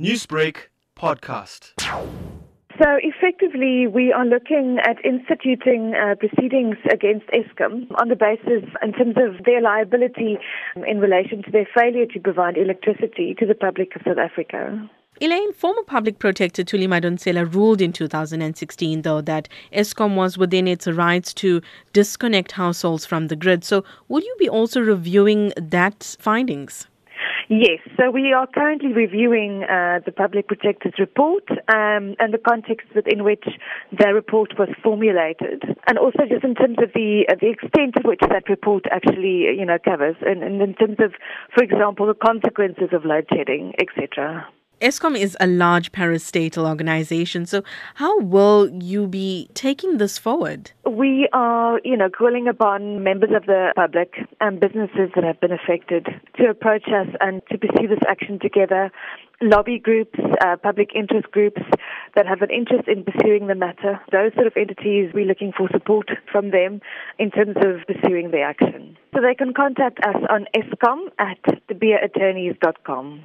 Newsbreak podcast. So effectively, we are looking at instituting uh, proceedings against Eskom on the basis in terms of their liability in relation to their failure to provide electricity to the public of South Africa. Elaine, former public protector Thuli Madonsela ruled in 2016, though, that Eskom was within its rights to disconnect households from the grid. So, will you be also reviewing that findings? Yes, so we are currently reviewing uh, the Public Protector's report um, and the context within which the report was formulated, and also just in terms of the uh, the extent to which that report actually you know covers, and, and in terms of, for example, the consequences of load shedding, etc. Eskom is a large parastatal organization, so how will you be taking this forward? We are, you know, calling upon members of the public and businesses that have been affected to approach us and to pursue this action together. Lobby groups, uh, public interest groups that have an interest in pursuing the matter, those sort of entities, we're looking for support from them in terms of pursuing the action. So they can contact us on eskom at debeerattorneys.com.